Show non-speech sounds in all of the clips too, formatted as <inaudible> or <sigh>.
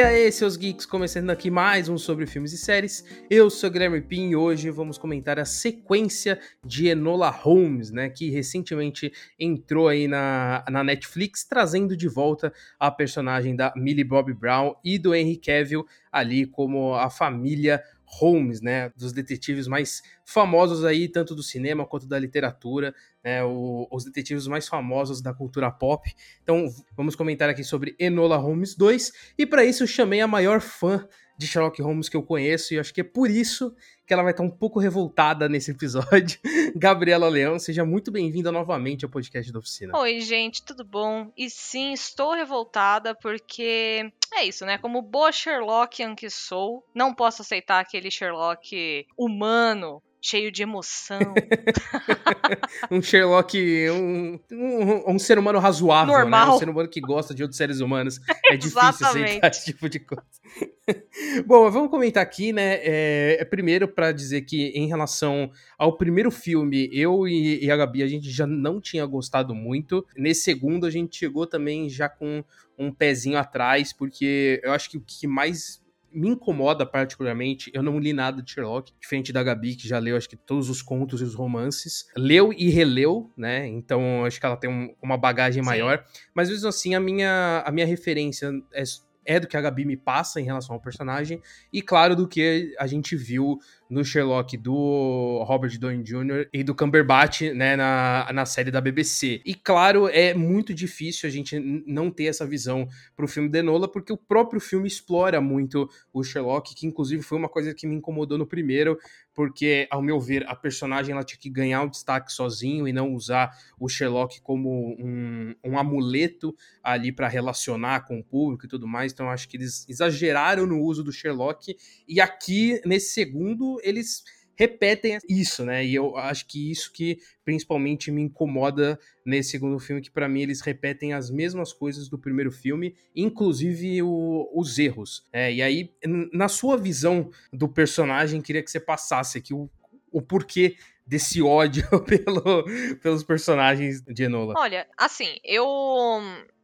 E aí, seus geeks, começando aqui mais um sobre filmes e séries. Eu sou o Guilherme Pin e hoje vamos comentar a sequência de Enola Holmes, né, que recentemente entrou aí na, na Netflix, trazendo de volta a personagem da Millie Bobby Brown e do Henry Cavill ali como a família Holmes, né, dos detetives mais famosos aí, tanto do cinema quanto da literatura, né, o, os detetives mais famosos da cultura pop. Então, vamos comentar aqui sobre Enola Holmes 2, e para isso eu chamei a maior fã de Sherlock Holmes que eu conheço, e acho que é por isso que ela vai estar um pouco revoltada nesse <laughs> episódio. Gabriela Leão, seja muito bem-vinda novamente ao podcast da oficina. Oi, gente, tudo bom? E sim, estou revoltada porque é isso, né? Como boa Sherlockian que sou, não posso aceitar aquele Sherlock humano cheio de emoção. <laughs> um Sherlock, um, um, um, ser humano razoável, Normal. né? Um ser humano que gosta de outros seres humanos. <laughs> É difícil aceitar esse tipo de coisa. <laughs> Bom, vamos comentar aqui, né? É, é primeiro para dizer que em relação ao primeiro filme, eu e, e a Gabi, a gente já não tinha gostado muito. Nesse segundo, a gente chegou também já com um pezinho atrás, porque eu acho que o que mais me incomoda particularmente, eu não li nada de Sherlock, diferente da Gabi, que já leu acho que todos os contos e os romances. Leu e releu, né? Então acho que ela tem um, uma bagagem Sim. maior. Mas mesmo assim, a minha, a minha referência é, é do que a Gabi me passa em relação ao personagem, e claro, do que a gente viu no Sherlock do Robert Downey Jr. e do Cumberbatch, né, na, na série da BBC. E claro, é muito difícil a gente não ter essa visão pro filme de Nola, porque o próprio filme explora muito o Sherlock, que inclusive foi uma coisa que me incomodou no primeiro, porque, ao meu ver, a personagem ela tinha que ganhar um destaque sozinho e não usar o Sherlock como um, um amuleto ali para relacionar com o público e tudo mais. Então, acho que eles exageraram no uso do Sherlock. E aqui, nesse segundo, eles repetem isso, né? E eu acho que isso que principalmente me incomoda nesse segundo filme, que para mim eles repetem as mesmas coisas do primeiro filme, inclusive o, os erros. É, e aí, na sua visão do personagem, queria que você passasse aqui o, o porquê desse ódio <laughs> pelo, pelos personagens de Enola. Olha, assim, eu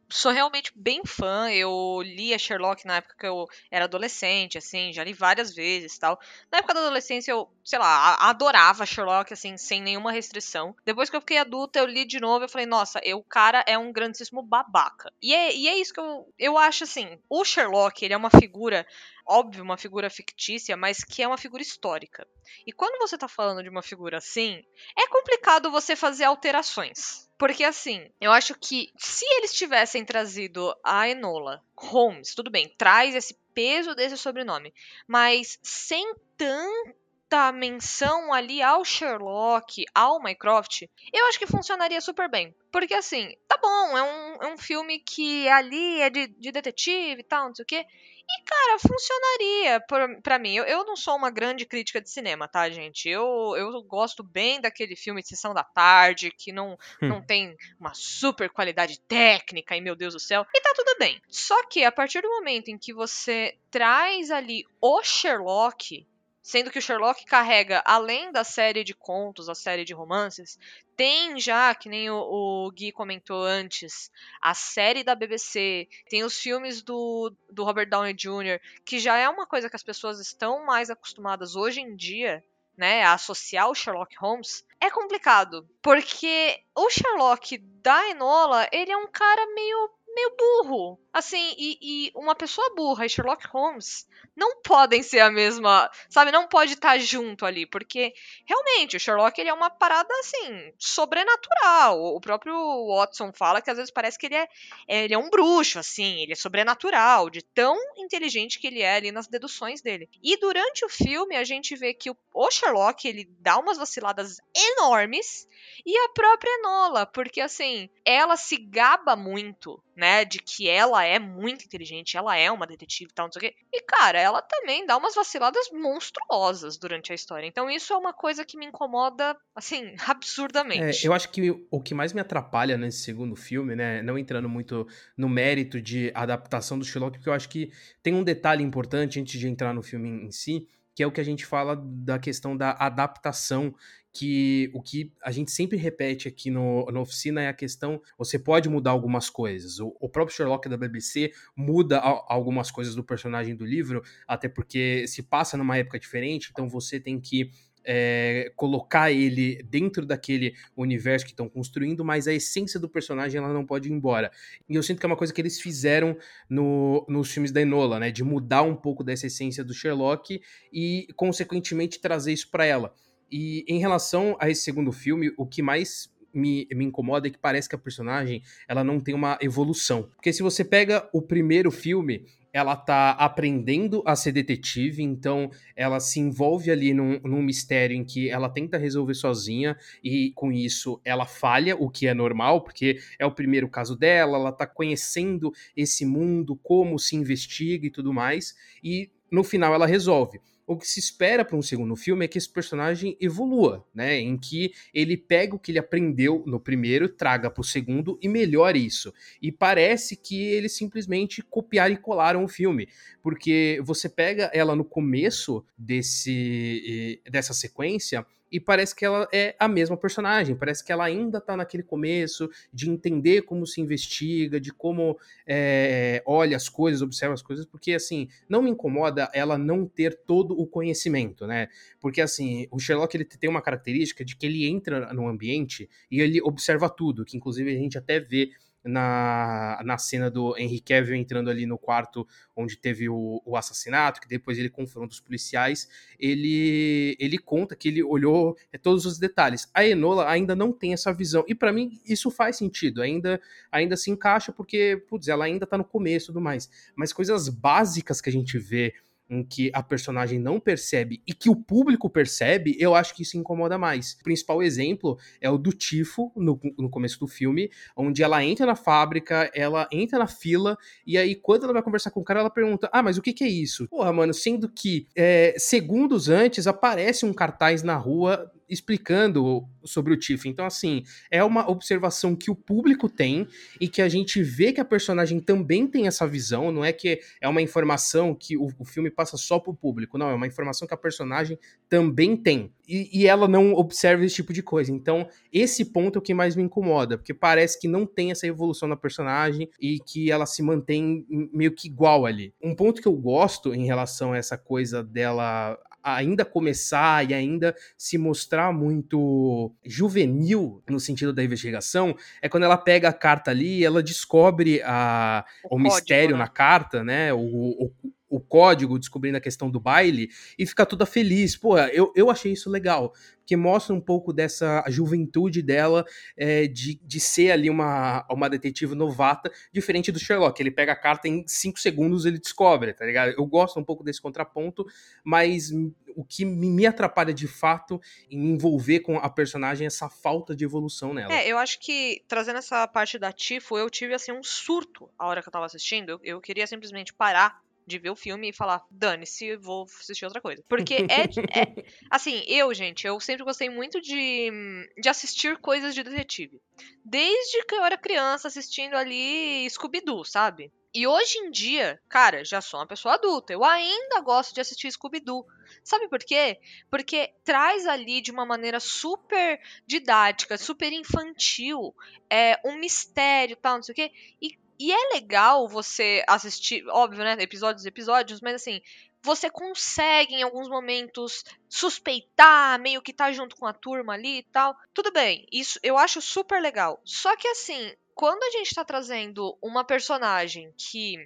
sou realmente bem fã. Eu lia Sherlock na época que eu era adolescente, assim, já li várias vezes tal. Na época da adolescência, eu, sei lá, adorava Sherlock, assim, sem nenhuma restrição. Depois que eu fiquei adulta, eu li de novo e falei, nossa, o cara é um grandíssimo babaca. E é, e é isso que eu, eu acho, assim, o Sherlock, ele é uma figura óbvio, uma figura fictícia, mas que é uma figura histórica. E quando você tá falando de uma figura assim, é complicado você fazer alterações. Porque assim, eu acho que se eles tivessem trazido a Enola Holmes, tudo bem, traz esse peso desse sobrenome, mas sem tanta menção ali ao Sherlock, ao Mycroft, eu acho que funcionaria super bem. Porque assim, tá bom, é um, é um filme que ali é de, de detetive e tal, não sei o quê. E, cara, funcionaria para mim. Eu, eu não sou uma grande crítica de cinema, tá, gente? Eu, eu gosto bem daquele filme de Sessão da Tarde, que não, hum. não tem uma super qualidade técnica, e meu Deus do céu. E tá tudo bem. Só que a partir do momento em que você traz ali o Sherlock Sendo que o Sherlock carrega, além da série de contos, a série de romances, tem já, que nem o, o, Gui comentou antes, a série da BBC, tem os filmes do, do Robert Downey Jr., que já é uma coisa que as pessoas estão mais acostumadas hoje em dia, né, a associar o Sherlock Holmes, é complicado. Porque o Sherlock da Enola, ele é um cara meio meio burro. Assim, e, e, uma pessoa burra e Sherlock Holmes não podem ser a mesma, sabe? Não pode estar junto ali, porque realmente o Sherlock ele é uma parada assim, sobrenatural. O próprio Watson fala que às vezes parece que ele é, ele é um bruxo, assim, ele é sobrenatural, de tão inteligente que ele é ali nas deduções dele. E durante o filme a gente vê que o, o Sherlock ele dá umas vaciladas enormes e a própria Enola, porque assim, ela se gaba muito né, de que ela é muito inteligente, ela é uma detetive e tal, não sei o quê. E, cara, ela também dá umas vaciladas monstruosas durante a história. Então, isso é uma coisa que me incomoda, assim, <laughs> absurdamente. É, eu acho que o que mais me atrapalha nesse segundo filme, né, não entrando muito no mérito de adaptação do Sherlock, porque eu acho que tem um detalhe importante antes de entrar no filme em si, que é o que a gente fala da questão da adaptação que o que a gente sempre repete aqui no, na oficina é a questão: você pode mudar algumas coisas. O, o próprio Sherlock da BBC muda a, algumas coisas do personagem do livro, até porque se passa numa época diferente, então você tem que é, colocar ele dentro daquele universo que estão construindo, mas a essência do personagem ela não pode ir embora. E eu sinto que é uma coisa que eles fizeram no, nos filmes da Enola, né? De mudar um pouco dessa essência do Sherlock e, consequentemente, trazer isso para ela. E em relação a esse segundo filme, o que mais me, me incomoda é que parece que a personagem ela não tem uma evolução. Porque se você pega o primeiro filme, ela tá aprendendo a ser detetive, então ela se envolve ali num, num, mistério em que ela tenta resolver sozinha e com isso ela falha, o que é normal, porque é o primeiro caso dela, ela tá conhecendo esse mundo, como se investiga e tudo mais, e no final ela resolve o que se espera para um segundo filme é que esse personagem evolua, né? Em que ele pega o que ele aprendeu no primeiro, traga para o segundo e melhore isso. E parece que eles simplesmente copiaram e colaram o filme, porque você pega ela no começo desse dessa sequência e parece que ela é a mesma personagem, parece que ela ainda tá naquele começo de entender como se investiga, de como é, olha as coisas, observa as coisas, porque assim, não me incomoda ela não ter todo o conhecimento, né? Porque assim, o Sherlock ele tem uma característica de que ele entra no ambiente e ele observa tudo, que inclusive a gente até vê na, na cena do Henry Cavill entrando ali no quarto onde teve o, o, assassinato, que depois ele confronta os policiais, ele, ele conta que ele olhou é, todos os detalhes. A Enola ainda não tem essa visão, e para mim isso faz sentido, ainda, ainda se encaixa, porque, putz, ela ainda tá no começo e tudo mais. Mas coisas básicas que a gente vê em que a personagem não percebe e que o público percebe, eu acho que isso incomoda mais. O principal exemplo é o do Tifo, no, no começo do filme, onde ela entra na fábrica, ela entra na fila, e aí quando ela vai conversar com o cara, ela pergunta: Ah, mas o que, que é isso? Porra, mano, sendo que é, segundos antes aparece um cartaz na rua explicando sobre o Tiff. Então, assim, é uma observação que o público tem e que a gente vê que a personagem também tem essa visão. Não é que é uma informação que o, o filme passa só pro público, não. É uma informação que a personagem também tem. E, e, ela não observa esse tipo de coisa. Então, esse ponto é o que mais me incomoda, porque parece que não tem essa evolução na personagem e que ela se mantém meio que igual ali. Um ponto que eu gosto em relação a essa coisa dela ainda começar e ainda se mostrar muito juvenil no sentido da investigação é quando ela pega a carta ali e ela descobre a, o, o mistério né? na carta, né? O, o, o código, descobrindo a questão do baile, e fica toda feliz. Pô, eu, eu achei isso legal, porque mostra um pouco dessa juventude dela é, de, de ser ali uma, uma detetive novata, diferente do Sherlock. Ele pega a carta em cinco segundos ele descobre, tá ligado? Eu gosto um pouco desse contraponto, mas o que me atrapalha de fato em me envolver com a personagem é essa falta de evolução nela. É, eu acho que, trazendo essa parte da Tifo, eu tive, assim, um surto a hora que eu tava assistindo. Eu, eu queria simplesmente parar de ver o filme e falar, dane-se, vou assistir outra coisa. Porque <laughs> é, é, Assim, eu, gente, eu sempre gostei muito de, de assistir coisas de detetive. Desde que eu era criança assistindo ali Scooby-Doo, sabe? E hoje em dia, cara, já sou uma pessoa adulta. Eu ainda gosto de assistir Scooby-Doo. Sabe por quê? Porque traz ali de uma maneira super didática, super infantil, é, um mistério tal, não sei o quê. E e é legal você assistir, óbvio, né? Episódios e episódios, mas assim, você consegue em alguns momentos suspeitar, meio que tá junto com a turma ali e tal. Tudo bem, isso eu acho super legal. Só que assim, quando a gente tá trazendo uma personagem que,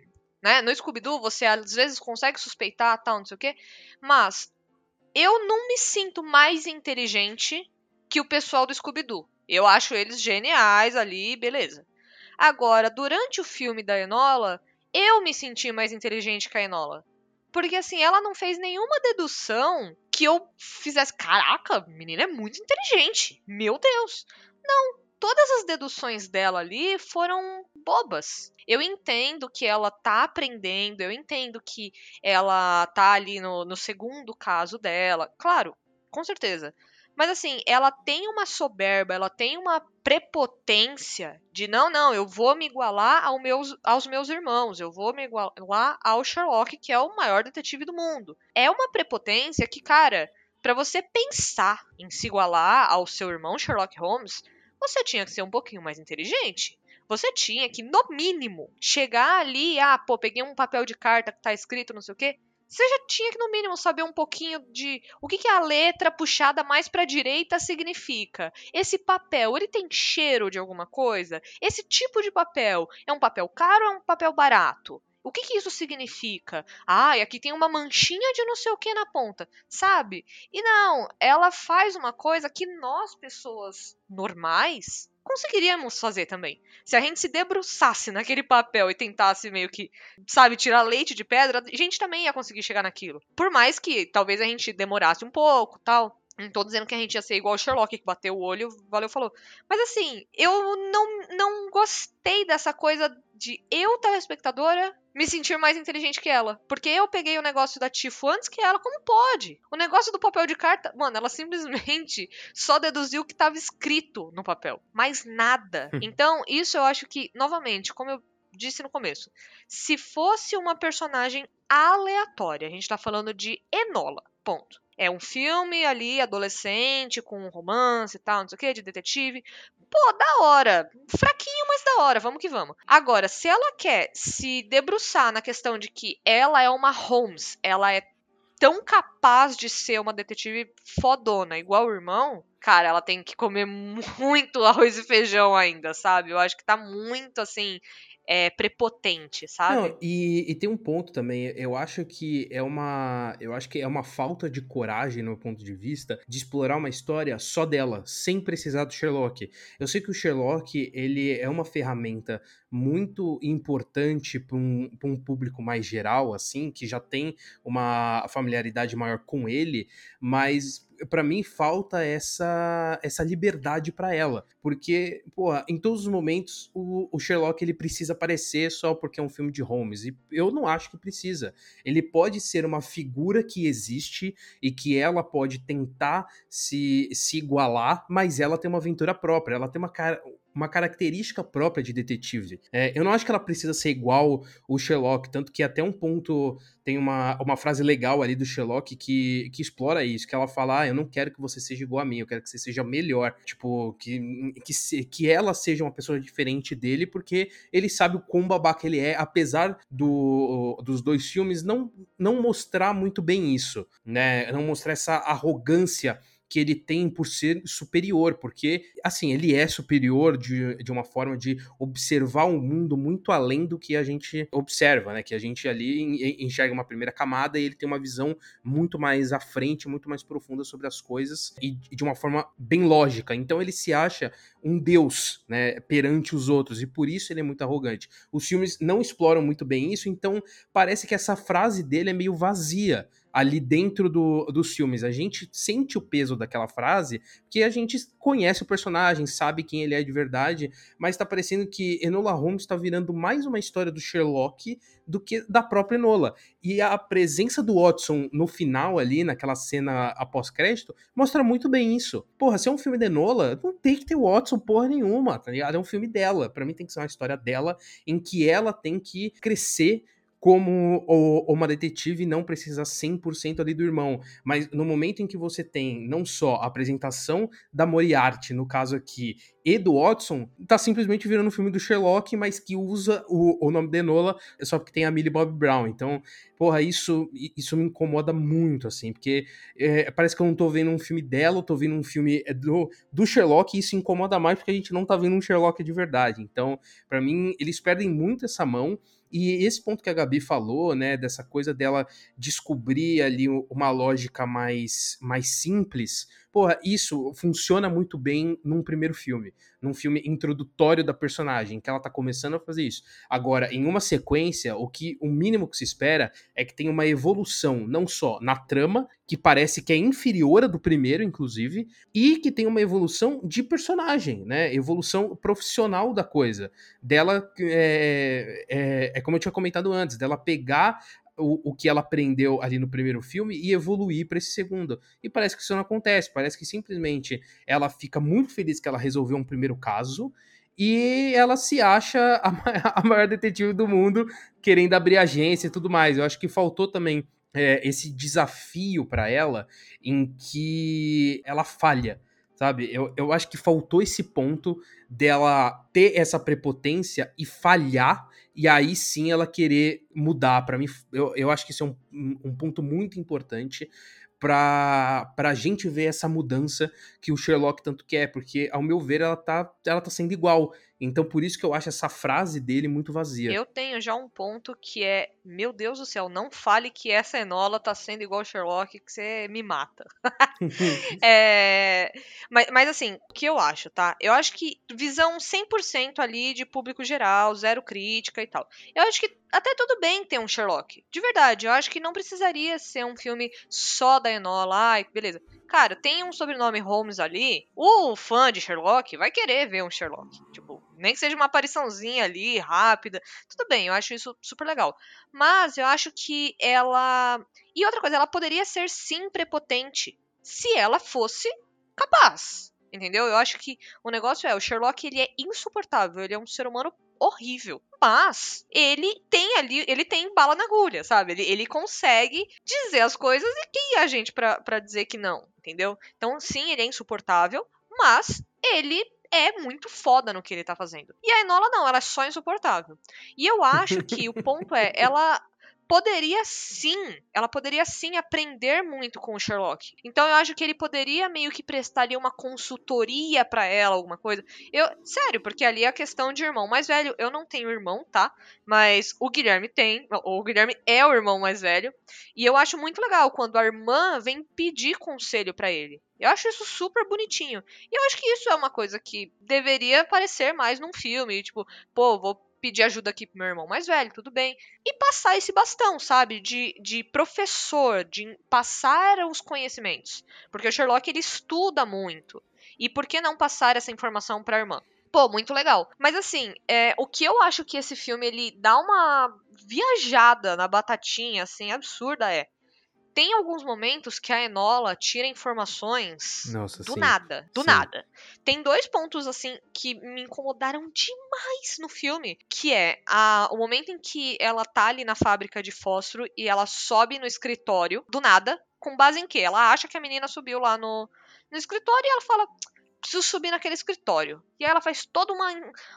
né, no Scooby-Doo você às vezes consegue suspeitar, tal, não sei o quê, mas eu não me sinto mais inteligente que o pessoal do Scooby-Doo. Eu acho eles geniais ali, beleza. Agora, durante o filme da Enola, eu me senti mais inteligente que a Enola. Porque assim, ela não fez nenhuma dedução que eu fizesse. Caraca, a menina é muito inteligente. Meu Deus. Não, todas as deduções dela ali foram bobas. Eu entendo que ela tá aprendendo, eu entendo que ela tá ali no, no segundo caso dela. Claro, com certeza. Mas assim, ela tem uma soberba, ela tem uma prepotência de não, não, eu vou me igualar ao meus, aos meus irmãos, eu vou me igualar ao Sherlock, que é o maior detetive do mundo. É uma prepotência que, cara, para você pensar em se igualar ao seu irmão Sherlock Holmes, você tinha que ser um pouquinho mais inteligente. Você tinha que, no mínimo, chegar ali, ah, pô, peguei um papel de carta que tá escrito não sei o quê. Você já tinha que, no mínimo, saber um pouquinho de o que, que a letra puxada mais para a direita significa. Esse papel, ele tem cheiro de alguma coisa? Esse tipo de papel é um papel caro ou é um papel barato? O que, que isso significa? Ah, e aqui tem uma manchinha de não sei o que na ponta, sabe? E não, ela faz uma coisa que nós, pessoas normais, conseguiríamos fazer também. Se a gente se debruçasse naquele papel e tentasse meio que, sabe, tirar leite de pedra, a gente também ia conseguir chegar naquilo. Por mais que talvez a gente demorasse um pouco, tal. Não tô dizendo que a gente ia ser igual o Sherlock, que bateu o olho, valeu, falou. Mas assim, eu não, não gostei dessa coisa de eu, telespectadora, me sentir mais inteligente que ela. Porque eu peguei o negócio da Tifo antes que ela, como pode? O negócio do papel de carta, mano, ela simplesmente <laughs> só deduziu o que estava escrito no papel. Mais nada. <laughs> Então, isso eu acho que, novamente, como eu disse no começo, se fosse uma personagem aleatória, a gente tá falando de Enola, ponto. É um filme ali, adolescente, com romance e tal, não sei o que, de detetive. Pô, da hora. Fraquinho, mas da hora, vamos que vamos. Agora, se ela quer se debruçar na questão de que ela é uma Holmes, ela é tão capaz de ser uma detetive fodona, igual o irmão, cara, ela tem que comer <laughs> muito arroz e feijão ainda, sabe? Eu acho que tá muito assim é, prepotente, sabe? Não, e, e, tem um ponto também, eu acho que é uma. Eu acho que é uma falta de coragem, no meu ponto de vista, de explorar uma história só dela, sem precisar do Sherlock. Eu sei que o Sherlock, ele é uma ferramenta muito importante para um, um público mais geral, assim, que já tem uma familiaridade maior com ele, mas para mim falta essa essa liberdade para ela, porque, pô, em todos os momentos o, o, Sherlock ele precisa aparecer só porque é um filme de Holmes, e eu não acho que precisa. Ele pode ser uma figura que existe e que ela pode tentar se, se igualar, mas ela tem uma aventura própria, ela tem uma cara uma característica própria de detetive. É, eu não acho que ela precisa ser igual o Sherlock, tanto que até um ponto tem uma, uma frase legal ali do Sherlock que, que explora isso, que ela fala, ah, eu não quero que você seja igual a mim, eu quero que você seja melhor, tipo, que, que, se, que ela seja uma pessoa diferente dele, porque ele sabe o quão babaca ele é, apesar do, dos dois filmes não, não mostrar muito bem isso, né, não mostrar essa arrogância que ele tem por ser superior, porque, assim, ele é superior de, de uma forma de observar o um mundo muito além do que a gente observa, né? Que a gente ali enxerga uma primeira camada e ele tem uma visão muito mais à frente, muito mais profunda sobre as coisas e de uma forma bem lógica. Então ele se acha um deus, né, perante os outros e por isso ele é muito arrogante. Os filmes não exploram muito bem isso, então parece que essa frase dele é meio vazia ali dentro do, dos filmes. A gente sente o peso daquela frase, porque a gente conhece o personagem, sabe quem ele é de verdade, mas tá parecendo que Enola Holmes tá virando mais uma história do Sherlock do que da própria Enola. E a presença do Watson no final ali, naquela cena após crédito, mostra muito bem isso. Porra, se é um filme de Enola, não tem que ter Watson porra nenhuma, tá ligado? É um filme dela. Para mim tem que ser uma história dela em que ela tem que crescer como uma detetive não precisa 100% ali do irmão, mas no momento em que você tem não só a apresentação da Moriarty, no caso aqui, e do Watson, tá simplesmente virando um filme do Sherlock, mas que usa o, o nome de Enola só porque tem a Millie Bob Brown. Então, porra, isso, isso me incomoda muito, assim, porque é, parece que eu não tô vendo um filme dela, eu tô vendo um filme é, do, do Sherlock, e isso incomoda mais porque a gente não tá vendo um Sherlock de verdade. Então, para mim, eles perdem muito essa mão. E esse ponto que a Gabi falou, né, dessa coisa dela descobrir ali uma lógica mais, mais simples, porra, isso funciona muito bem num primeiro filme, num filme introdutório da personagem, que ela tá começando a fazer isso. Agora, em uma sequência, o que o mínimo que se espera é que tenha uma evolução, não só na trama, que parece que é inferior à do primeiro, inclusive, e que tem uma evolução de personagem, né? Evolução profissional da coisa. Dela, é, é, é como eu tinha comentado antes, dela pegar o, o que ela aprendeu ali no primeiro filme e evoluir para esse segundo. E parece que isso não acontece, parece que simplesmente ela fica muito feliz que ela resolveu um primeiro caso e ela se acha a, <laughs> maior detetive do mundo, querendo abrir agência e tudo mais. Eu acho que faltou também é, esse desafio para ela em que ela falha sabe? Eu, eu acho que faltou esse ponto dela ter essa prepotência e falhar, e aí sim ela querer mudar. para mim, eu, eu acho que isso é um, um ponto muito importante pra, pra gente ver essa mudança que o Sherlock tanto quer, porque, ao meu ver, ela tá, ela tá sendo igual. Então, por isso que eu acho essa frase dele muito vazia. Eu tenho já um ponto que é: meu Deus do céu, não fale que essa Enola tá sendo igual Sherlock, que você me mata. <laughs> é, mas, mas, assim, o que eu acho, tá? Eu acho que visão 100% ali de público geral, zero crítica e tal. Eu acho que até tudo bem ter um Sherlock. De verdade, eu acho que não precisaria ser um filme só da Enola. Ai, beleza. Cara, tem um sobrenome Holmes ali. O fã de Sherlock vai querer ver um Sherlock. Tipo, nem que seja uma apariçãozinha ali, rápida. Tudo bem, eu acho isso super legal. Mas eu acho que ela. E outra coisa, ela poderia ser sim prepotente se ela fosse capaz. Entendeu? Eu acho que o negócio é, o Sherlock ele é insuportável, ele é um ser humano horrível. Mas ele tem ali, ele tem bala na agulha, sabe? Ele, ele consegue dizer as coisas e quem é a gente para dizer que não, entendeu? Então, sim, ele é insuportável, mas ele é muito foda no que ele tá fazendo. E a Enola não, ela é só insuportável. E eu acho que o <laughs> ponto é, ela poderia sim, ela poderia sim aprender muito com o Sherlock. Então eu acho que ele poderia meio que prestar ali uma consultoria para ela, alguma coisa. Eu, sério, porque ali é a questão de irmão mais velho. Eu não tenho irmão, tá? Mas o Guilherme tem, o Guilherme é o irmão mais velho, e eu acho muito legal quando a irmã vem pedir conselho para ele. Eu acho isso super bonitinho. E eu acho que isso é uma coisa que deveria aparecer mais num filme, tipo, pô, vou pedir ajuda aqui pro meu irmão mais velho, tudo bem. E passar esse bastão, sabe? De, de professor, de passar os conhecimentos. Porque o Sherlock, ele estuda muito. E por que não passar essa informação pra irmã? Pô, muito legal. Mas assim, é, o que eu acho que esse filme ele dá uma viajada na batatinha, assim, absurda é tem alguns momentos que a Enola tira informações Nossa, do sim. nada. Do sim. nada. Tem dois pontos, assim, que me incomodaram demais no filme. Que é a, o momento em que ela tá ali na fábrica de fósforo e ela sobe no escritório, do nada. Com base em quê? Ela acha que a menina subiu lá no, no escritório e ela fala preciso subir naquele escritório. E aí ela faz toda uma,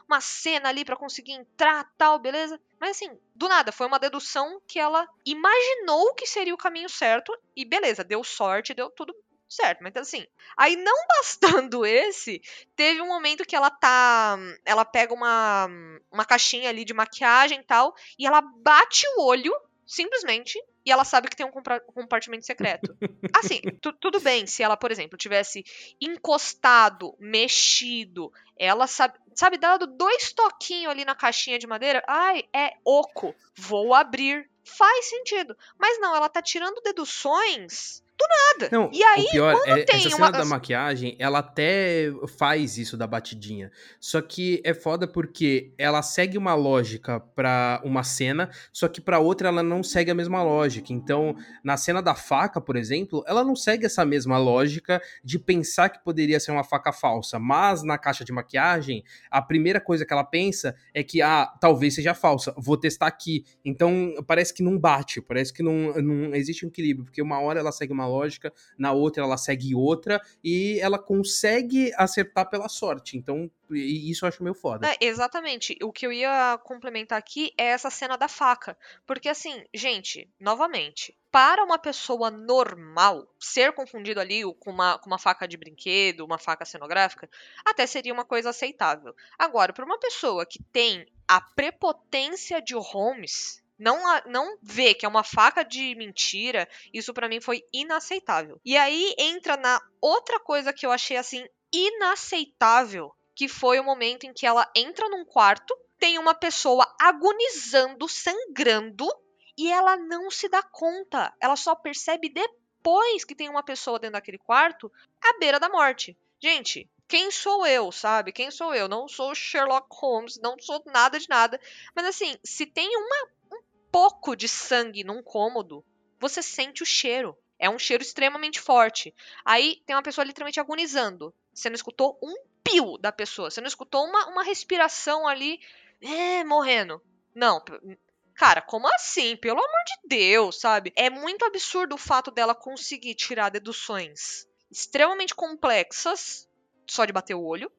uma cena ali para conseguir entrar, tal, beleza? Mas assim, do nada, foi uma dedução que ela imaginou que seria o caminho certo e beleza, deu sorte, deu tudo certo. Mas assim, aí não <laughs> bastando esse, teve um momento que ela tá, ela pega uma uma caixinha ali de maquiagem e tal, e ela bate o olho simplesmente e ela sabe que tem um compartimento secreto. <laughs> Assim, tu, tudo bem se ela, por exemplo, tivesse encostado, mexido, ela sabe, sabe, dado dois toquinhos ali na caixinha de madeira, ai, é oco, vou abrir. Faz sentido. Mas não, ela tá tirando deduções do nada. Não, e aí, o pior quando é, tem essa cena uma... da maquiagem, ela até faz isso da batidinha. Só que é foda porque ela segue uma lógica para uma cena, só que para outra ela não segue a mesma lógica. Então, na cena da faca, por exemplo, ela não segue essa mesma lógica de pensar que poderia ser uma faca falsa, mas na caixa de maquiagem, a primeira coisa que ela pensa é que ah, talvez seja falsa, vou testar aqui. Então, parece que não bate, parece que não, não existe um equilíbrio, porque uma hora ela segue uma lógica, na outra ela segue outra, e ela consegue acertar pela sorte. Então, isso eu acho meio foda. É, exatamente. O que eu ia complementar aqui é essa cena da faca. Porque, assim, gente, novamente, para uma pessoa normal, ser confundido ali com uma, com uma faca de brinquedo, uma faca cenográfica, até seria uma coisa aceitável. Agora, para uma pessoa que tem a prepotência de Holmes, não, não vê que é uma faca de mentira, isso para mim foi inaceitável. E aí entra na outra coisa que eu achei assim inaceitável, que foi o momento em que ela entra num quarto, tem uma pessoa agonizando, sangrando, e ela não se dá conta. Ela só percebe depois que tem uma pessoa dentro daquele quarto à beira da morte. Gente, quem sou eu, sabe? Quem sou eu? Não sou Sherlock Holmes, não sou nada de nada. Mas assim, se tem uma pouco de sangue num cômodo, você sente o cheiro. É um cheiro extremamente forte. Aí tem uma pessoa literalmente agonizando. Você não escutou um pio da pessoa. Você não escutou uma, uma respiração ali, é, morrendo. Não. Cara, como assim? Pelo amor de Deus, sabe? É muito absurdo o fato dela conseguir tirar deduções extremamente complexas só de bater o olho.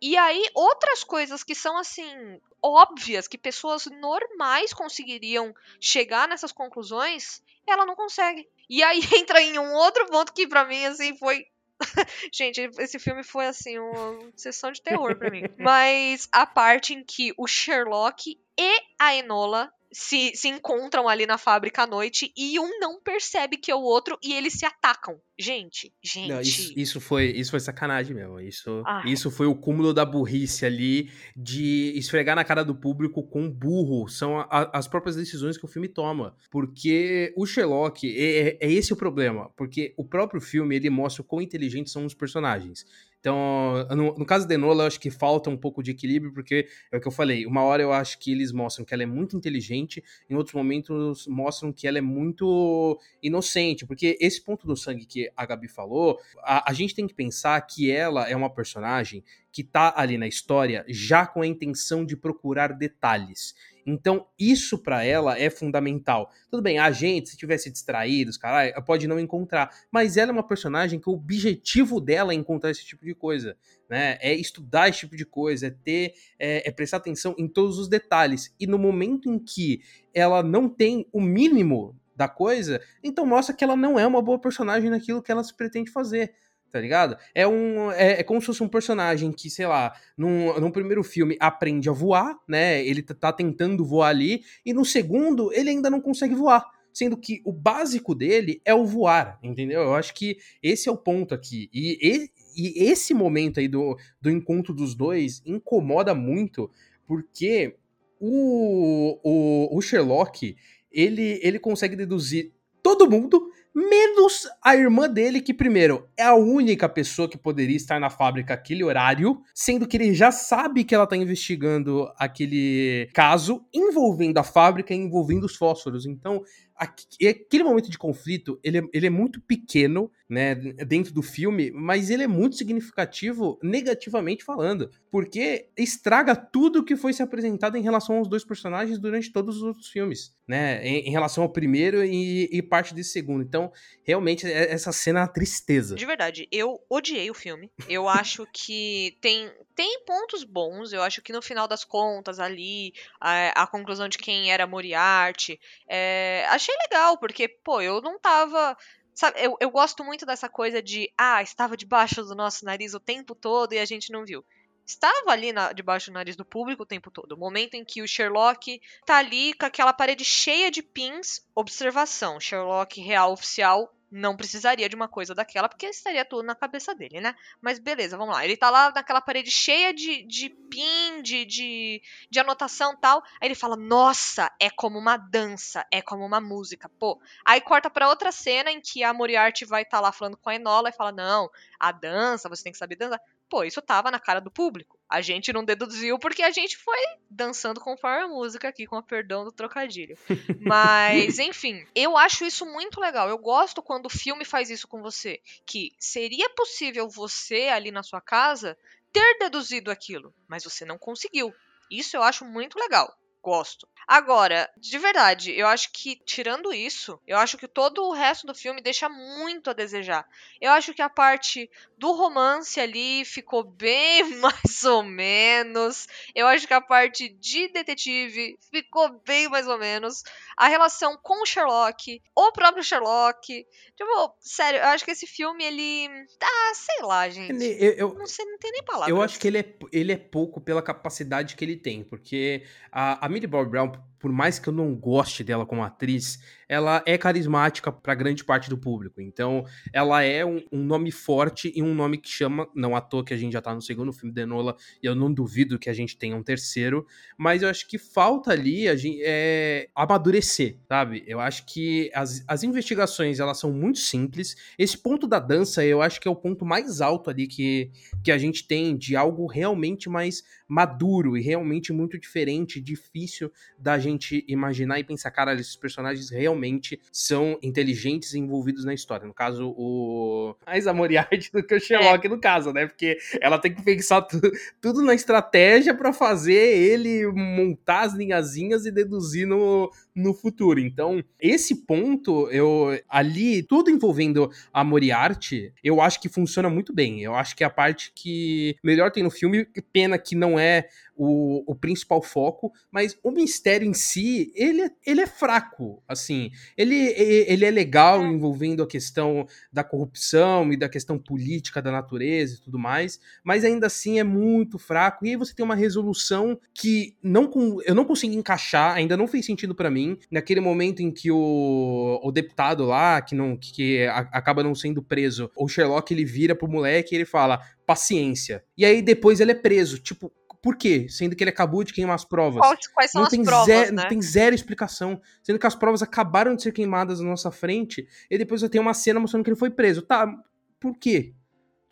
E aí, outras coisas que são assim, óbvias, que pessoas normais conseguiriam chegar nessas conclusões, ela não consegue. E aí <laughs> entra em um outro ponto que para mim, assim, foi. <laughs> Gente, esse filme foi assim, uma sessão de terror para mim. <laughs> Mas a parte em que o Sherlock e a Enola se, se encontram ali na fábrica à noite e um não percebe que é o outro e eles se atacam. Gente, gente. Não, isso, isso, foi, isso foi sacanagem mesmo. Isso, isso foi o cúmulo da burrice ali de esfregar na cara do público com burro. São a, as próprias decisões que o filme toma. Porque o Sherlock, é, é, é esse o problema. Porque o próprio filme ele mostra o quão inteligentes são os personagens. Então, no, no caso de Enola, eu acho que falta um pouco de equilíbrio, porque é o que eu falei, uma hora eu acho que eles mostram que ela é muito inteligente, em outros momentos mostram que ela é muito inocente, porque esse ponto do sangue que a Gabi falou, a, a gente tem que pensar que ela é uma personagem que tá ali na história já com a intenção de procurar detalhes. Então, isso para ela é fundamental. Tudo bem, a gente, se tivesse distraído, cara, pode não encontrar. Mas ela é uma personagem que o objetivo dela é encontrar esse tipo de coisa. Né? É estudar esse tipo de coisa, é ter. É, é prestar atenção em todos os detalhes. E no momento em que ela não tem o mínimo da coisa, então mostra que ela não é uma boa personagem naquilo que ela se pretende fazer tá ligado? É um é, é, como se fosse um personagem que, sei lá, num, num primeiro filme aprende a voar, né? Ele tá, tentando voar ali, e no segundo ele ainda não consegue voar. Sendo que o básico dele é o voar, entendeu? Eu acho que esse é o ponto aqui. E, e, e esse momento aí do, do encontro dos dois incomoda muito, porque o, o, o Sherlock, ele, ele consegue deduzir todo mundo menos a irmã dele, que, primeiro, é a única pessoa que poderia estar na fábrica aquele horário, sendo que ele já sabe que ela tá investigando aquele caso envolvendo a fábrica e envolvendo os fósforos. Então, aquele momento de conflito, ele é, ele é muito pequeno, né, dentro do filme, mas ele é muito significativo negativamente falando, porque estraga tudo que foi se apresentado em relação aos dois personagens durante todos os outros filmes, né, em, em relação ao primeiro e, e, parte desse segundo. Então, realmente, é, essa cena é uma tristeza. De verdade, eu odiei o filme. Eu acho que tem, tem pontos bons, eu acho que no final das contas, ali, a, a conclusão de quem era Moriarty, é, achei legal, porque, pô, eu não tava Sabe, eu, eu gosto muito dessa coisa de, ah, estava debaixo do nosso nariz o tempo todo e a gente não viu. Estava ali na, debaixo do nariz do público o tempo todo. O momento em que o Sherlock tá ali com aquela parede cheia de pins, observação, Sherlock real oficial não precisaria de uma coisa daquela, porque estaria tudo na cabeça dele, né? Mas beleza, vamos lá. Ele tá lá naquela parede cheia de, de pin, de, de, de anotação tal. Aí ele fala: Nossa, é como uma dança, é como uma música. Pô. Aí corta pra outra cena em que a Moriarty vai estar tá lá falando com a Enola e fala: Não, a dança, você tem que saber dançar pô, isso tava na cara do público. A gente não deduziu porque a gente foi dançando conforme a música aqui, com a perdão do trocadilho. <laughs> Mas, enfim, eu acho isso muito legal. Eu gosto quando o filme faz isso com você. Que seria possível você, ali na sua casa, ter deduzido aquilo, mas você não conseguiu. Isso eu acho muito legal gosto. Agora, de verdade, eu acho que, tirando isso, eu acho que todo o resto do filme deixa muito a desejar. Eu acho que a parte do romance ali ficou <laughs> bem mais ou menos. Eu acho que a parte de detetive ficou bem mais ou menos. A relação com o Sherlock, o próprio Sherlock. Tipo, sério, eu acho que esse filme, ele. Ah, sei lá, gente. Eu, eu não sei, não tem nem palavras. Eu acho que ele é, ele é pouco pela capacidade que ele tem, porque a, a Millie Bobby Brown, Trump por mais que eu não goste dela como atriz, ela é carismática para grande parte do público. Então, ela é um, um, nome forte e um nome que chama, não à toa que a gente já tá no segundo filme de Enola, e eu não duvido que a gente tenha um terceiro, mas eu acho que falta ali a gente, é, amadurecer, sabe? Eu acho que as, as investigações, elas são muito simples. Esse ponto da dança, eu acho que é o ponto mais alto ali que, que a gente tem de algo realmente mais maduro e realmente muito diferente, difícil da gente imaginar e pensar, cara, esses personagens realmente são inteligentes e envolvidos na história. No caso, o mais a Moriarty <laughs> do que o Sherlock, é. no caso, né? Porque ela tem que pensar tu, tudo na estratégia para fazer ele montar as linhazinhas e deduzir no, no futuro. Então, esse ponto, eu ali, tudo envolvendo a Moriarty, eu acho que funciona muito bem. Eu acho que é a parte que melhor tem no filme, pena que não é o, o principal foco, mas o mistério em si, ele, ele é fraco, assim, ele, ele é legal é. envolvendo a questão da corrupção e da questão política da natureza e tudo mais, mas ainda assim é muito fraco, e aí você tem uma resolução que não eu não consegui encaixar, ainda não fez sentido para mim, naquele momento em que o, o deputado lá, que não que, que a, acaba não sendo preso, o Sherlock ele vira pro moleque e ele fala, paciência. E aí depois ele é preso. Tipo, por quê? Sendo que ele acabou de queimar as provas. Quais, são não as provas, zero, né? Não tem zero explicação. Sendo que as provas acabaram de ser queimadas na nossa frente, e depois você tem uma cena mostrando que ele foi preso. Tá, por quê?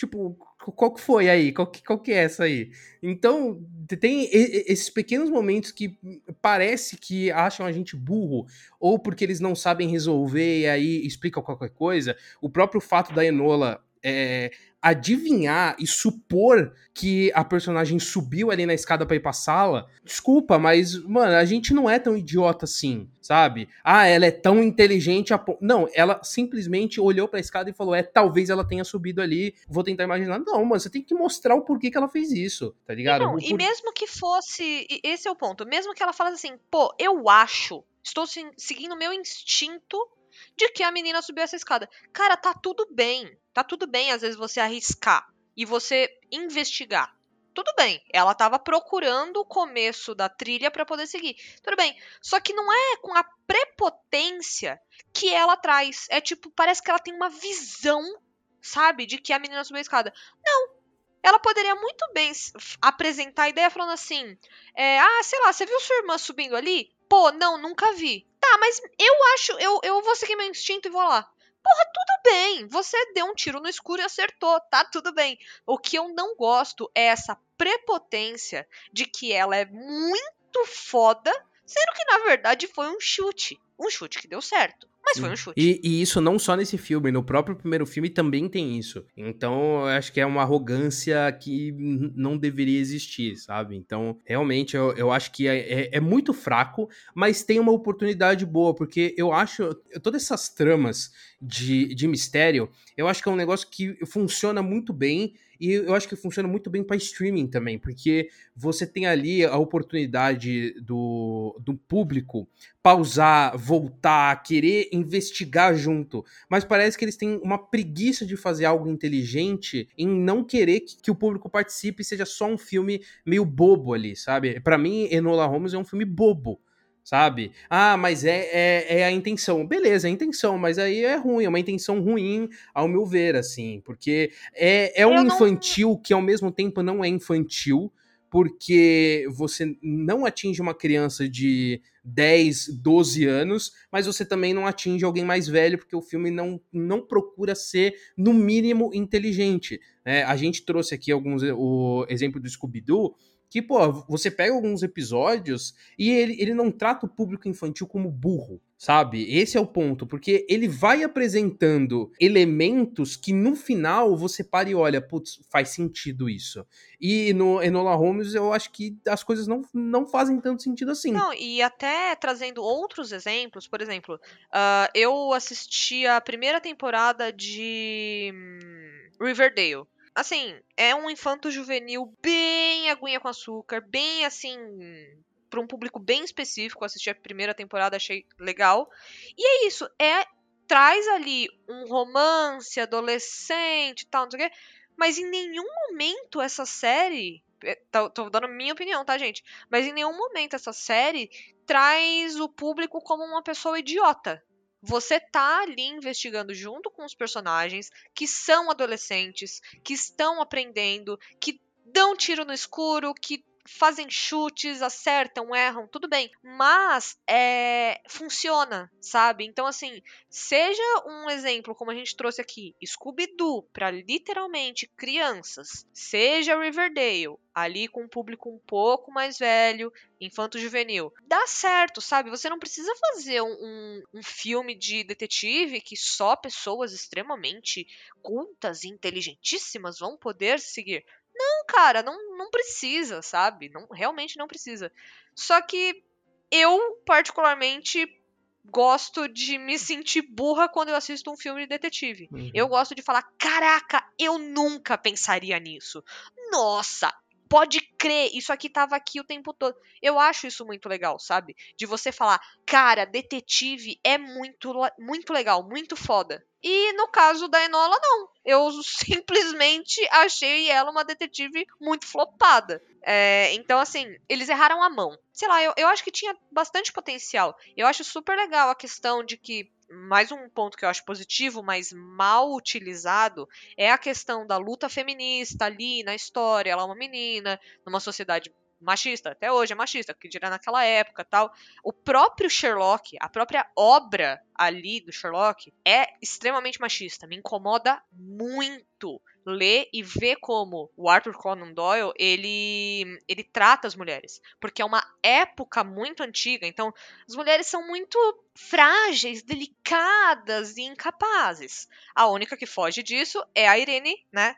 Tipo, qual que foi aí? Qual que, qual que é essa aí? Então, tem esses pequenos momentos que parece que acham a gente burro, ou porque eles não sabem resolver e aí explicam qualquer coisa. O próprio fato da Enola é, adivinhar e supor que a personagem subiu ali na escada para ir pra sala, desculpa, mas, mano, a gente não é tão idiota assim, sabe? Ah, ela é tão inteligente. A... Não, ela simplesmente olhou pra escada e falou: é, talvez ela tenha subido ali, vou tentar imaginar. Não, mano, você tem que mostrar o porquê que ela fez isso, tá ligado? E, não, Por... e mesmo que fosse. Esse é o ponto. Mesmo que ela falasse assim, pô, eu acho, estou seguindo o meu instinto de que a menina subiu essa escada. Cara, tá tudo bem. Tá tudo bem, às vezes, você arriscar e você investigar. Tudo bem, ela tava procurando o começo da trilha para poder seguir. Tudo bem. Só que não é com a prepotência que ela traz. É tipo, parece que ela tem uma visão, sabe, de que a menina subiu a escada. Não. Ela poderia muito bem apresentar a ideia falando assim: é, Ah, sei lá, você viu sua irmã subindo ali? Pô, não, nunca vi. Tá, mas eu acho, eu, eu vou seguir meu instinto e vou lá. Porra, tudo bem. Você deu um tiro no escuro e acertou, tá tudo bem. O que eu não gosto é essa prepotência de que ela é muito foda, sendo que na verdade foi um chute. Um chute que deu certo. Mas foi um chute. E, e, isso não só nesse filme, no próprio primeiro filme também tem isso. Então, eu acho que é uma arrogância que não deveria existir, sabe? Então, realmente, eu, eu acho que é, é, é, muito fraco, mas tem uma oportunidade boa, porque eu acho. Todas essas tramas de, de mistério, eu acho que é um negócio que funciona muito bem e eu acho que funciona muito bem para streaming também, porque você tem ali a oportunidade do, do público pausar, voltar, querer investigar junto. Mas parece que eles têm uma preguiça de fazer algo inteligente em não querer que, que o público participe e seja só um filme meio bobo ali, sabe? Para mim, Enola Holmes é um filme bobo sabe? Ah, mas é, é, é, a intenção. Beleza, é a intenção, mas aí é ruim, é uma intenção ruim, ao meu ver, assim, porque é, é um infantil que ao mesmo tempo não é infantil, porque você não atinge uma criança de 10, 12 anos, mas você também não atinge alguém mais velho, porque o filme não, não procura ser, no mínimo, inteligente. É, a gente trouxe aqui alguns o exemplo do Scooby-Doo, que, pô, você pega alguns episódios e ele, ele não trata o público infantil como burro, sabe? Esse é o ponto, porque ele vai apresentando elementos que no final você para e olha, putz, faz sentido isso. E no Enola Holmes eu acho que as coisas não, não fazem tanto sentido assim. Não, e até trazendo outros exemplos, por exemplo, uh, eu assisti a primeira temporada de hum, Riverdale. Assim, é um infanto juvenil bem aguinha com açúcar, bem assim, para um público bem específico. Assisti a primeira temporada, achei legal. E é isso, é traz ali um romance adolescente e tal, não sei o quê, mas em nenhum momento essa série é, Tô, tô, dando minha opinião, tá, gente? Mas em nenhum momento essa série traz o público como uma pessoa idiota. Você tá ali investigando junto com os personagens que são adolescentes, que estão aprendendo, que dão tiro no escuro, que fazem chutes, acertam, erram, tudo bem. Mas é, funciona, sabe? Então, assim, seja um exemplo, como a gente trouxe aqui, Scooby-Doo, para literalmente crianças, seja Riverdale, ali com um público um pouco mais velho, infanto-juvenil. Dá certo, sabe? Você não precisa fazer um, um, um, filme de detetive que só pessoas extremamente cultas e inteligentíssimas vão poder seguir. Não, cara, não, não precisa, sabe? Não, realmente não precisa. Só que eu, particularmente, gosto de me sentir burra quando eu assisto um filme de detetive. Uhum. Eu gosto de falar: caraca, eu nunca pensaria nisso. Nossa, pode crer, isso aqui tava aqui o tempo todo. Eu acho isso muito legal, sabe? De você falar, cara, detetive é muito, muito legal, muito foda. E no caso da Enola, não. Eu <laughs> simplesmente achei ela uma detetive muito flopada. É, então, assim, eles erraram a mão. Sei lá, eu, eu acho que tinha bastante potencial. Eu acho super legal a questão de que mais um ponto que eu acho positivo, mas mal utilizado, é a questão da luta feminista ali na história. Ela é uma menina, numa sociedade machista, até hoje é machista, que dirá naquela época tal. O próprio Sherlock, a própria obra ali do Sherlock é extremamente machista, me incomoda muito ler e ver como o Arthur Conan Doyle ele ele trata as mulheres, porque é uma época muito antiga, então as mulheres são muito frágeis, delicadas e incapazes. A única que foge disso é a Irene, né?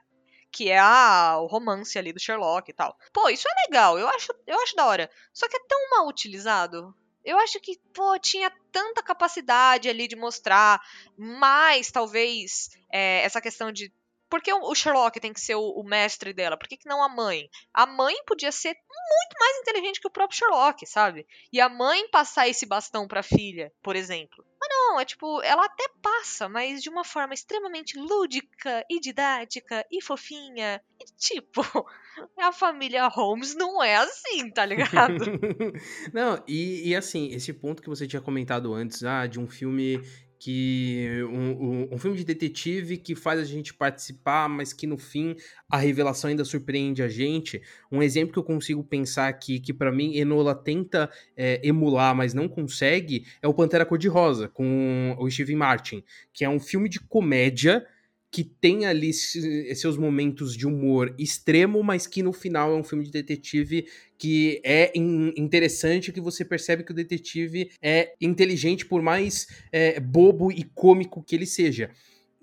Que é a, o romance ali do Sherlock e tal. Pô, isso é legal, eu acho, eu acho da hora. Só que é tão mal utilizado. Eu acho que, pô, tinha tanta capacidade ali de mostrar mais, talvez, é, essa questão de por que o Sherlock tem que ser o, o mestre dela? Por que, que, não a mãe? A mãe podia ser muito mais inteligente que o próprio Sherlock, sabe? E a mãe passar esse bastão pra filha, por exemplo. Mas não, é tipo, ela até passa, mas de uma forma extremamente lúdica e didática e fofinha. E tipo, <laughs> a família Holmes não é assim, tá ligado? <laughs> não, e, e assim, esse ponto que você tinha comentado antes, ah, de um filme que um, um, um, filme de detetive que faz a gente participar, mas que no fim a revelação ainda surpreende a gente. Um exemplo que eu consigo pensar aqui, que para mim Enola tenta é, emular, mas não consegue, é o Pantera Cor-de-Rosa, com o Steve Martin, que é um filme de comédia que tem ali seus momentos de humor extremo, mas que no final é um filme de detetive que é interessante, que você percebe que o detetive é inteligente, por mais é, bobo e cômico que ele seja.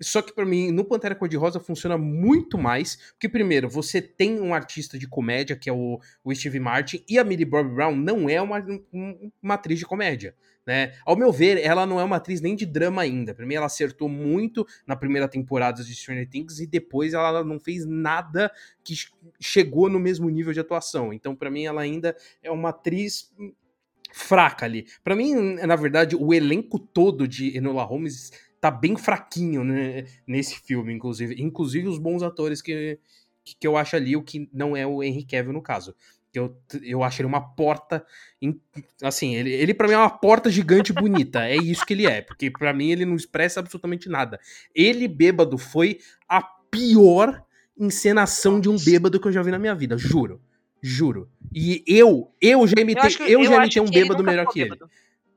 Só que para mim, no Pantera Cor-de-Rosa funciona muito mais, porque primeiro, você tem um artista de comédia, que é o, o Steve Martin, e a Millie Bobby Brown não é uma, uma atriz de comédia. Né? Ao meu ver, ela não é uma atriz nem de drama ainda. Pra mim, ela acertou muito na primeira temporada de Stranger Things e depois ela não fez nada que chegou no mesmo nível de atuação. Então, para mim, ela ainda é uma atriz fraca ali. Para mim, na verdade, o elenco todo de Enola Holmes tá bem fraquinho né, nesse filme, inclusive. Inclusive os bons atores que, que eu acho ali, o que não é o Henry Cavill no caso eu, eu acho ele uma porta. Assim, ele, ele para mim é uma porta gigante bonita. É isso que ele é. Porque para mim ele não expressa absolutamente nada. Ele, bêbado, foi a pior encenação de um bêbado que eu já vi na minha vida. Juro. Juro. E eu, eu já imitei, eu, eu, eu já imitei um bêbado melhor que ele. Bêbado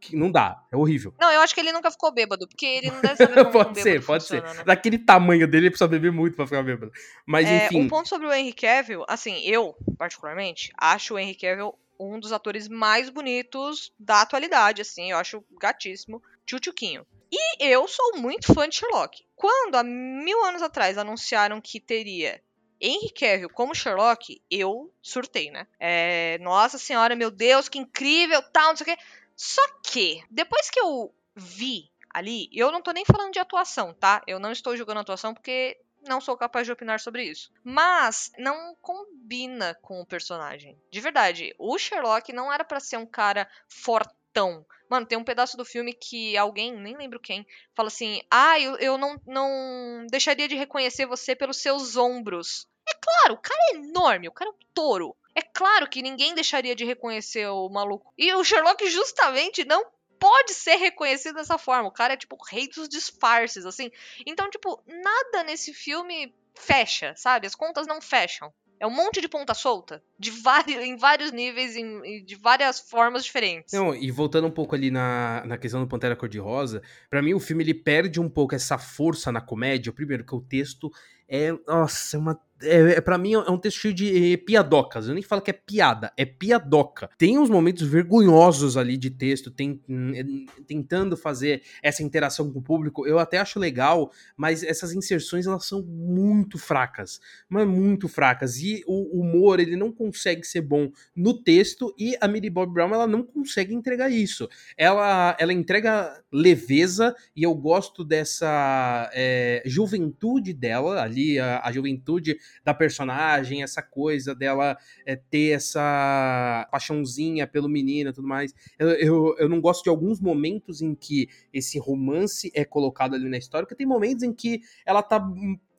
que não dá, é horrível. Não, eu acho que ele nunca ficou bêbado, porque ele não deve saber <laughs> como Pode ser, pode funciona, ser. Né? Daquele tamanho dele, ele precisa beber muito pra ficar bêbado. Mas é, enfim. Um ponto sobre o Henry Cavill, assim, eu, particularmente, acho o Henry Cavill um dos atores mais bonitos da atualidade, assim, eu acho gatíssimo, tchutchuquinho. E eu sou muito fã de Sherlock. Quando, há mil anos atrás, anunciaram que teria Henry Cavill como Sherlock, eu surtei, né? É, nossa senhora, meu Deus, que incrível, tal, não sei o quê. Só que, depois que eu vi ali, eu não tô nem falando de atuação, tá? Eu não estou julgando atuação porque não sou capaz de opinar sobre isso. Mas não combina com o personagem. De verdade, o Sherlock não era para ser um cara fortão. Mano, tem um pedaço do filme que alguém, nem lembro quem, fala assim: Ah, eu, eu não, não deixaria de reconhecer você pelos seus ombros. É claro, o cara é enorme, o cara é um touro. É claro que ninguém deixaria de reconhecer o maluco. E o Sherlock justamente não pode ser reconhecido dessa forma. O cara é tipo rei dos disfarces, assim. Então, tipo, nada nesse filme fecha, sabe? As contas não fecham. É um monte de ponta solta, de vários, em vários níveis, em, de várias formas diferentes. Não, e voltando um pouco ali na, na questão do Pantera Cor-de-Rosa, para mim o filme ele perde um pouco essa força na comédia. Primeiro, que o texto é, nossa, é uma é, é para mim é um texto cheio de piadocas. Eu nem falo que é piada, é piadoca. Tem uns momentos vergonhosos ali de texto, tem, hum, tentando fazer essa interação com o público. Eu até acho legal, mas essas inserções elas são muito fracas, mas muito fracas. E o humor ele não consegue ser bom no texto e a Millie Bob Brown ela não consegue entregar isso. Ela ela entrega leveza e eu gosto dessa é, juventude dela ali, a, a juventude da personagem, essa coisa dela é, ter essa paixãozinha pelo menino e tudo mais. Eu, eu, eu não gosto de alguns momentos em que esse romance é colocado ali na história, porque tem momentos em que ela tá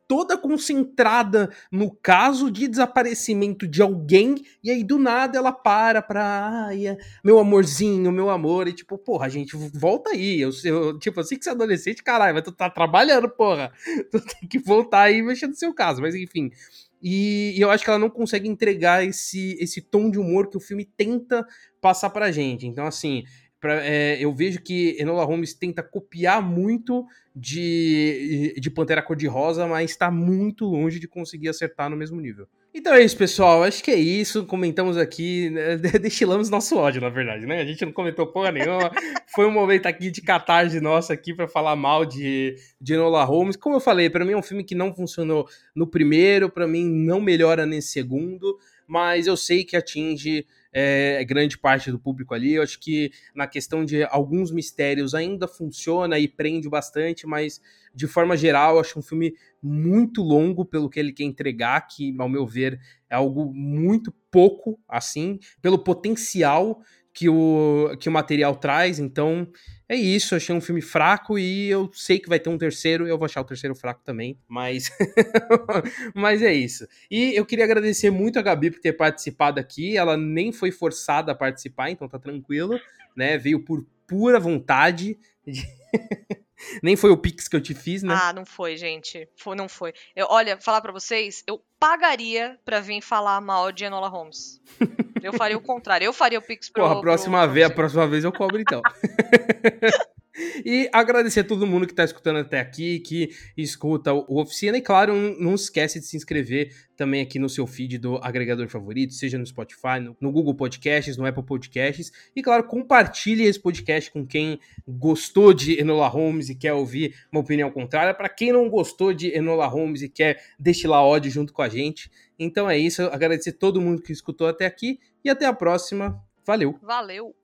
toda concentrada no caso de desaparecimento de alguém, e aí do nada ela para pra, ai, é, meu amorzinho, meu amor, e tipo, porra, gente, volta aí, eu, eu tipo, assim que você é adolescente, caralho, mas tu tá trabalhando, porra, <laughs> tu tem que voltar aí e mexer no seu caso, mas enfim, e, e, eu acho que ela não consegue entregar esse, esse tom de humor que o filme tenta passar pra gente. Então, assim, Pra, é, eu vejo que Enola Holmes tenta copiar muito de, de Pantera Cor-de-Rosa, mas está muito longe de conseguir acertar no mesmo nível. Então é isso, pessoal. Acho que é isso. Comentamos aqui, né? <laughs> destilamos nosso ódio, na verdade, né? A gente não comentou porra nenhuma. Foi um momento aqui de catarse nossa aqui para falar mal de, de Enola Holmes. Como eu falei, para mim é um filme que não funcionou no primeiro, para mim não melhora nesse segundo, mas eu sei que atinge é, grande parte do público ali. Eu acho que na questão de alguns mistérios ainda funciona e prende bastante, mas de forma geral, acho um filme muito longo pelo que ele quer entregar, que, ao meu ver, é algo muito pouco, assim, pelo potencial que o, que o material traz. Então, é isso, achei um filme fraco e eu sei que vai ter um terceiro, eu vou achar o terceiro fraco também, mas <laughs> mas é isso. E eu queria agradecer muito a Gabi por ter participado aqui, ela nem foi forçada a participar, então tá tranquilo, né? Veio por pura vontade. <laughs> Nem foi o Pix que eu te fiz, né? Ah, não foi, gente. Foi, não foi. Eu, olha, falar para vocês, eu pagaria para vir falar mal de Enola Holmes. Eu faria o contrário. Eu faria o Pix pro. Porra, a próxima pro, vez, a próxima vez eu cobro então. <laughs> E agradecer a todo mundo que está escutando até aqui, que escuta o Oficina. E claro, não esquece de se inscrever também aqui no seu feed do agregador favorito, seja no Spotify, no, Google Podcasts, no Apple Podcasts. E claro, compartilhe esse podcast com quem gostou de Enola Holmes e quer ouvir uma opinião contrária. Para quem não gostou de Enola Holmes e quer destilar ódio junto com a gente. Então é isso. Agradecer a todo mundo que escutou até aqui e até a próxima. Valeu. Valeu.